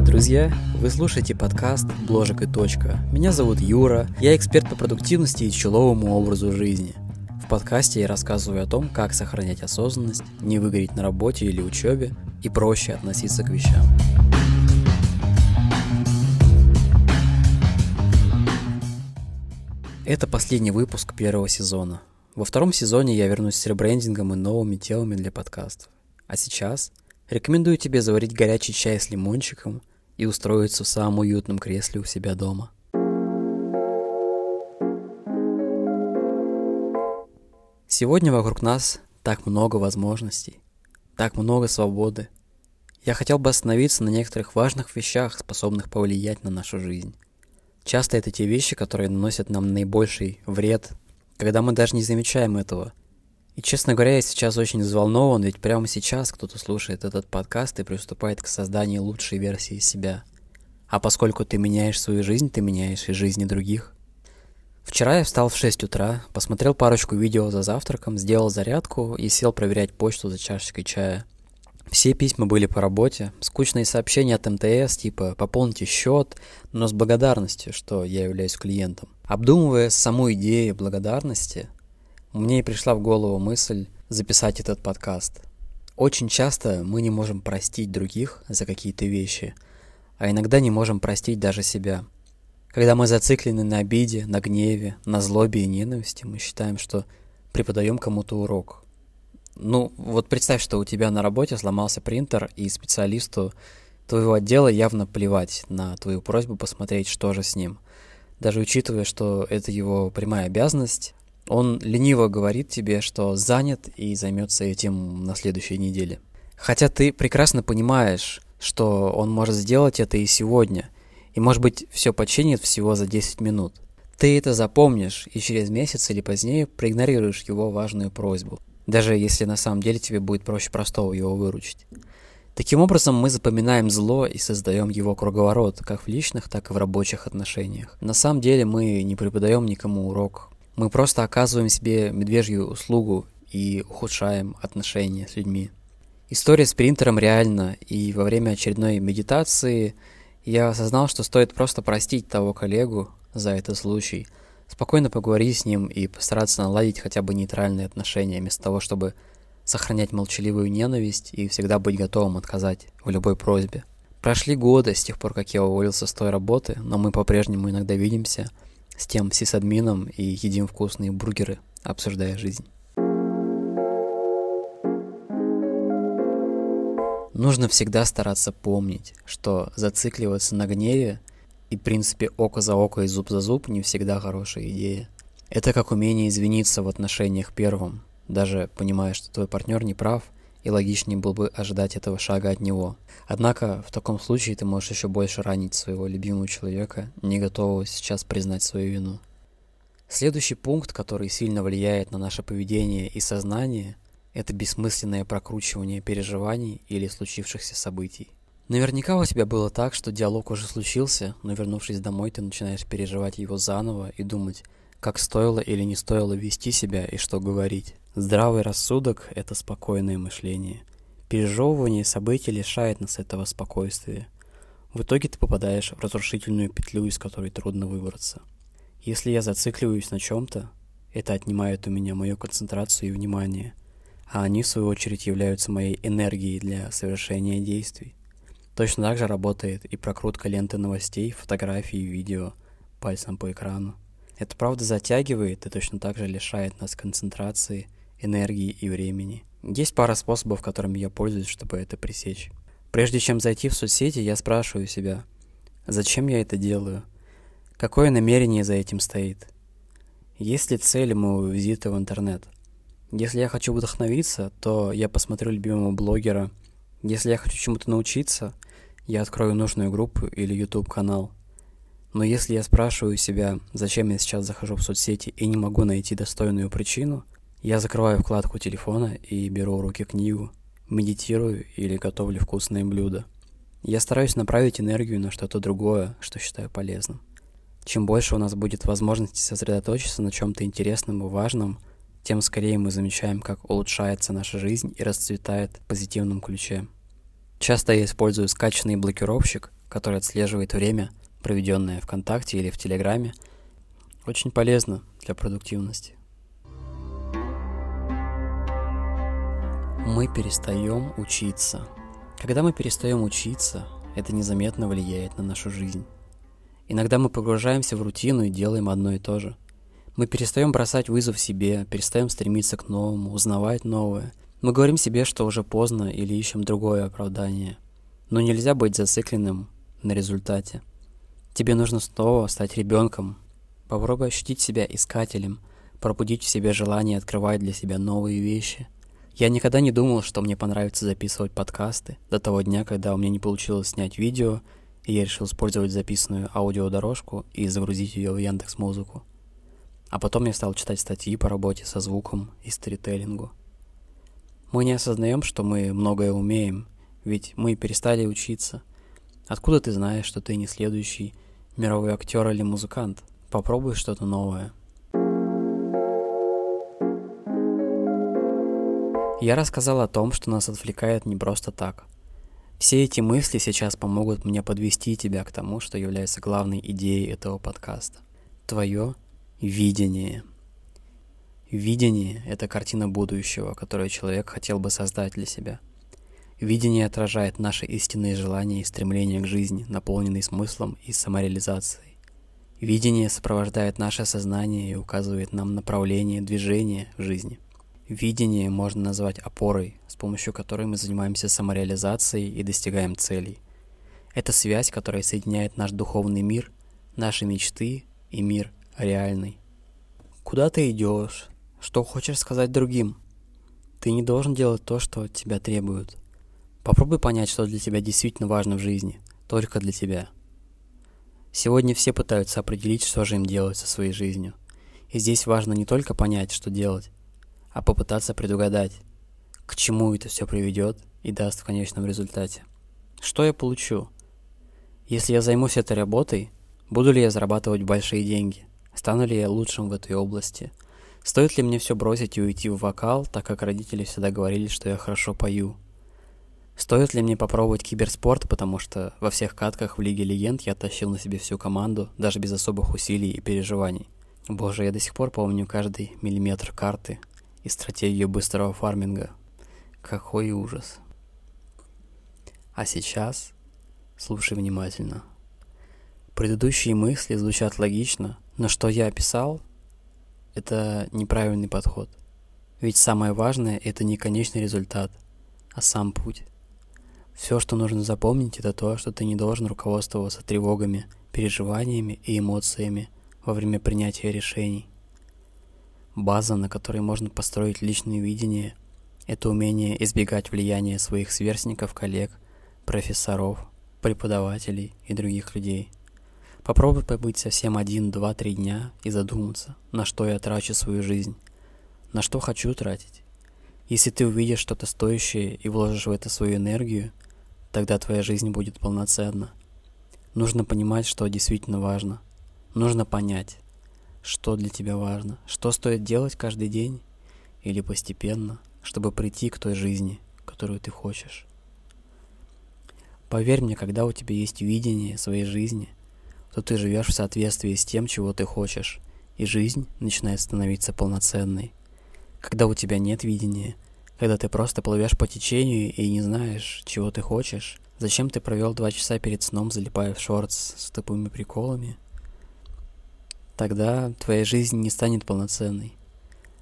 Привет, друзья! Вы слушаете подкаст «Бложек и точка». Меня зовут Юра, я эксперт по продуктивности и человому образу жизни. В подкасте я рассказываю о том, как сохранять осознанность, не выгореть на работе или учебе и проще относиться к вещам. Это последний выпуск первого сезона. Во втором сезоне я вернусь с ребрендингом и новыми темами для подкастов. А сейчас рекомендую тебе заварить горячий чай с лимончиком и устроиться в самом уютном кресле у себя дома. Сегодня вокруг нас так много возможностей, так много свободы. Я хотел бы остановиться на некоторых важных вещах, способных повлиять на нашу жизнь. Часто это те вещи, которые наносят нам наибольший вред, когда мы даже не замечаем этого. И, честно говоря, я сейчас очень взволнован, ведь прямо сейчас кто-то слушает этот подкаст и приступает к созданию лучшей версии себя. А поскольку ты меняешь свою жизнь, ты меняешь и жизни других. Вчера я встал в 6 утра, посмотрел парочку видео за завтраком, сделал зарядку и сел проверять почту за чашечкой чая – все письма были по работе, скучные сообщения от МТС, типа «пополните счет», но с благодарностью, что я являюсь клиентом. Обдумывая саму идею благодарности, мне и пришла в голову мысль записать этот подкаст. Очень часто мы не можем простить других за какие-то вещи, а иногда не можем простить даже себя. Когда мы зациклены на обиде, на гневе, на злобе и ненависти, мы считаем, что преподаем кому-то урок – ну, вот представь, что у тебя на работе сломался принтер, и специалисту твоего отдела явно плевать на твою просьбу посмотреть, что же с ним. Даже учитывая, что это его прямая обязанность, он лениво говорит тебе, что занят и займется этим на следующей неделе. Хотя ты прекрасно понимаешь, что он может сделать это и сегодня, и может быть все починит всего за 10 минут. Ты это запомнишь и через месяц или позднее проигнорируешь его важную просьбу даже если на самом деле тебе будет проще простого его выручить. Таким образом, мы запоминаем зло и создаем его круговорот, как в личных, так и в рабочих отношениях. На самом деле мы не преподаем никому урок. Мы просто оказываем себе медвежью услугу и ухудшаем отношения с людьми. История с принтером реальна, и во время очередной медитации я осознал, что стоит просто простить того коллегу за этот случай – спокойно поговорить с ним и постараться наладить хотя бы нейтральные отношения, вместо того, чтобы сохранять молчаливую ненависть и всегда быть готовым отказать в любой просьбе. Прошли годы с тех пор, как я уволился с той работы, но мы по-прежнему иногда видимся с тем сисадмином и едим вкусные бургеры, обсуждая жизнь. Нужно всегда стараться помнить, что зацикливаться на гневе и, в принципе, око за око и зуб за зуб не всегда хорошая идея. Это как умение извиниться в отношениях первым, даже понимая, что твой партнер не прав, и логичнее было бы ожидать этого шага от него. Однако в таком случае ты можешь еще больше ранить своего любимого человека, не готового сейчас признать свою вину. Следующий пункт, который сильно влияет на наше поведение и сознание, это бессмысленное прокручивание переживаний или случившихся событий. Наверняка у тебя было так, что диалог уже случился, но вернувшись домой, ты начинаешь переживать его заново и думать, как стоило или не стоило вести себя и что говорить. Здравый рассудок – это спокойное мышление. Пережевывание событий лишает нас этого спокойствия. В итоге ты попадаешь в разрушительную петлю, из которой трудно выбраться. Если я зацикливаюсь на чем-то, это отнимает у меня мою концентрацию и внимание, а они, в свою очередь, являются моей энергией для совершения действий. Точно так же работает и прокрутка ленты новостей, фотографий и видео пальцем по экрану. Это правда затягивает и точно так же лишает нас концентрации, энергии и времени. Есть пара способов, которыми я пользуюсь, чтобы это пресечь. Прежде чем зайти в соцсети, я спрашиваю себя, зачем я это делаю? Какое намерение за этим стоит? Есть ли цель моего визита в интернет? Если я хочу вдохновиться, то я посмотрю любимого блогера. Если я хочу чему-то научиться – я открою нужную группу или YouTube канал. Но если я спрашиваю себя, зачем я сейчас захожу в соцсети и не могу найти достойную причину, я закрываю вкладку телефона и беру в руки книгу, медитирую или готовлю вкусные блюда. Я стараюсь направить энергию на что-то другое, что считаю полезным. Чем больше у нас будет возможности сосредоточиться на чем-то интересном и важном, тем скорее мы замечаем, как улучшается наша жизнь и расцветает в позитивном ключе. Часто я использую скачанный блокировщик, который отслеживает время, проведенное ВКонтакте или в Телеграме. Очень полезно для продуктивности. Мы перестаем учиться. Когда мы перестаем учиться, это незаметно влияет на нашу жизнь. Иногда мы погружаемся в рутину и делаем одно и то же. Мы перестаем бросать вызов себе, перестаем стремиться к новому, узнавать новое. Мы говорим себе, что уже поздно или ищем другое оправдание. Но нельзя быть зацикленным на результате. Тебе нужно снова стать ребенком. Попробуй ощутить себя искателем, пробудить в себе желание открывать для себя новые вещи – я никогда не думал, что мне понравится записывать подкасты до того дня, когда у меня не получилось снять видео, и я решил использовать записанную аудиодорожку и загрузить ее в Яндекс Музыку. А потом я стал читать статьи по работе со звуком и сторителлингу. Мы не осознаем, что мы многое умеем, ведь мы перестали учиться. Откуда ты знаешь, что ты не следующий мировой актер или музыкант? Попробуй что-то новое – Я рассказал о том, что нас отвлекает не просто так. Все эти мысли сейчас помогут мне подвести тебя к тому, что является главной идеей этого подкаста. Твое видение. Видение – это картина будущего, которую человек хотел бы создать для себя. Видение отражает наши истинные желания и стремления к жизни, наполненные смыслом и самореализацией. Видение сопровождает наше сознание и указывает нам направление движения в жизни – Видение можно назвать опорой, с помощью которой мы занимаемся самореализацией и достигаем целей. Это связь, которая соединяет наш духовный мир, наши мечты и мир реальный. Куда ты идешь? Что хочешь сказать другим? Ты не должен делать то, что от тебя требуют. Попробуй понять, что для тебя действительно важно в жизни, только для тебя. Сегодня все пытаются определить, что же им делать со своей жизнью. И здесь важно не только понять, что делать, а попытаться предугадать, к чему это все приведет и даст в конечном результате. Что я получу? Если я займусь этой работой, буду ли я зарабатывать большие деньги? Стану ли я лучшим в этой области? Стоит ли мне все бросить и уйти в вокал, так как родители всегда говорили, что я хорошо пою? Стоит ли мне попробовать киберспорт, потому что во всех катках в Лиге Легенд я тащил на себе всю команду, даже без особых усилий и переживаний? Боже, я до сих пор помню каждый миллиметр карты, и стратегию быстрого фарминга. Какой ужас. А сейчас слушай внимательно. Предыдущие мысли звучат логично, но что я описал, это неправильный подход. Ведь самое важное – это не конечный результат, а сам путь. Все, что нужно запомнить, это то, что ты не должен руководствоваться тревогами, переживаниями и эмоциями во время принятия решений. База, на которой можно построить личное видение, это умение избегать влияния своих сверстников, коллег, профессоров, преподавателей и других людей. Попробуй побыть совсем один, два, три дня и задуматься, на что я трачу свою жизнь, на что хочу тратить. Если ты увидишь что-то стоящее и вложишь в это свою энергию, тогда твоя жизнь будет полноценна. Нужно понимать, что действительно важно. Нужно понять, что для тебя важно, что стоит делать каждый день или постепенно, чтобы прийти к той жизни, которую ты хочешь. Поверь мне, когда у тебя есть видение своей жизни, то ты живешь в соответствии с тем, чего ты хочешь, и жизнь начинает становиться полноценной. Когда у тебя нет видения, когда ты просто плывешь по течению и не знаешь, чего ты хочешь, зачем ты провел два часа перед сном, залипая в шортс с тупыми приколами – тогда твоя жизнь не станет полноценной.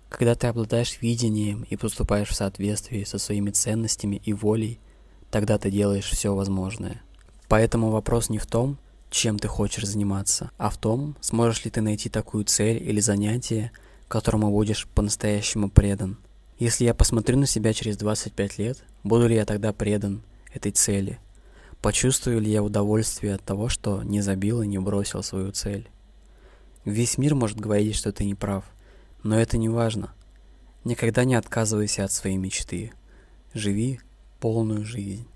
Когда ты обладаешь видением и поступаешь в соответствии со своими ценностями и волей, тогда ты делаешь все возможное. Поэтому вопрос не в том, чем ты хочешь заниматься, а в том, сможешь ли ты найти такую цель или занятие, которому будешь по-настоящему предан. Если я посмотрю на себя через 25 лет, буду ли я тогда предан этой цели? Почувствую ли я удовольствие от того, что не забил и не бросил свою цель? Весь мир может говорить, что ты не прав, но это не важно. Никогда не отказывайся от своей мечты. Живи полную жизнь.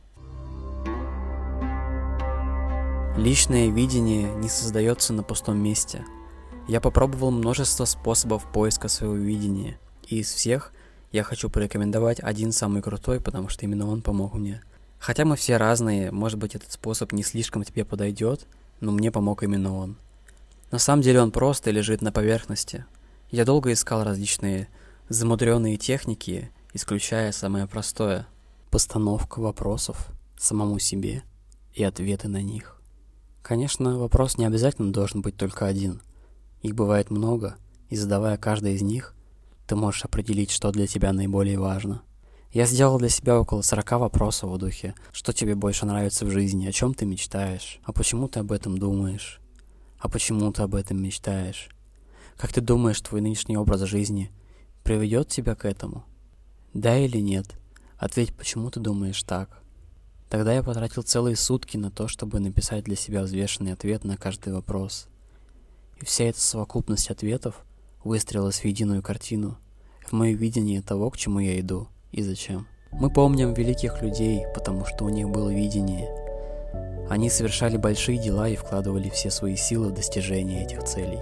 Личное видение не создается на пустом месте. Я попробовал множество способов поиска своего видения, и из всех я хочу порекомендовать один самый крутой, потому что именно он помог мне. Хотя мы все разные, может быть этот способ не слишком тебе подойдет, но мне помог именно он. На самом деле он просто лежит на поверхности. Я долго искал различные замудренные техники, исключая самое простое – постановка вопросов самому себе и ответы на них. Конечно, вопрос не обязательно должен быть только один. Их бывает много, и задавая каждый из них, ты можешь определить, что для тебя наиболее важно. Я сделал для себя около 40 вопросов в духе, что тебе больше нравится в жизни, о чем ты мечтаешь, а почему ты об этом думаешь, а почему ты об этом мечтаешь, как ты думаешь, твой нынешний образ жизни приведет тебя к этому? Да или нет? Ответь, почему ты думаешь так? Тогда я потратил целые сутки на то, чтобы написать для себя взвешенный ответ на каждый вопрос. И вся эта совокупность ответов выстроилась в единую картину, в мое видение того, к чему я иду и зачем. Мы помним великих людей, потому что у них было видение. Они совершали большие дела и вкладывали все свои силы в достижение этих целей.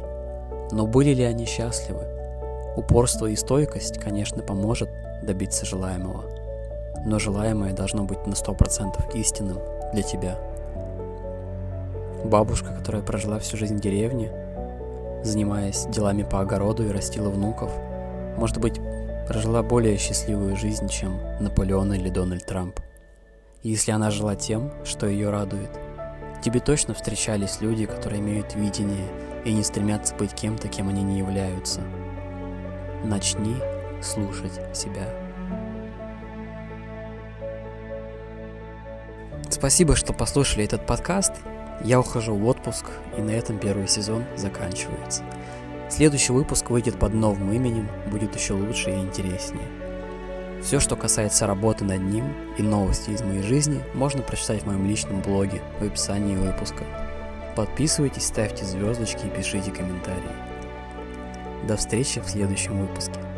Но были ли они счастливы? Упорство и стойкость, конечно, поможет добиться желаемого – но желаемое должно быть на 100% истинным для тебя. Бабушка, которая прожила всю жизнь в деревне, занимаясь делами по огороду и растила внуков, может быть, прожила более счастливую жизнь, чем Наполеон или Дональд Трамп. И если она жила тем, что ее радует, тебе точно встречались люди, которые имеют видение и не стремятся быть кем-то, кем они не являются. Начни слушать себя. Спасибо, что послушали этот подкаст. Я ухожу в отпуск, и на этом первый сезон заканчивается. Следующий выпуск выйдет под новым именем, будет еще лучше и интереснее. Все, что касается работы над ним и новости из моей жизни, можно прочитать в моем личном блоге в описании выпуска. Подписывайтесь, ставьте звездочки и пишите комментарии. До встречи в следующем выпуске.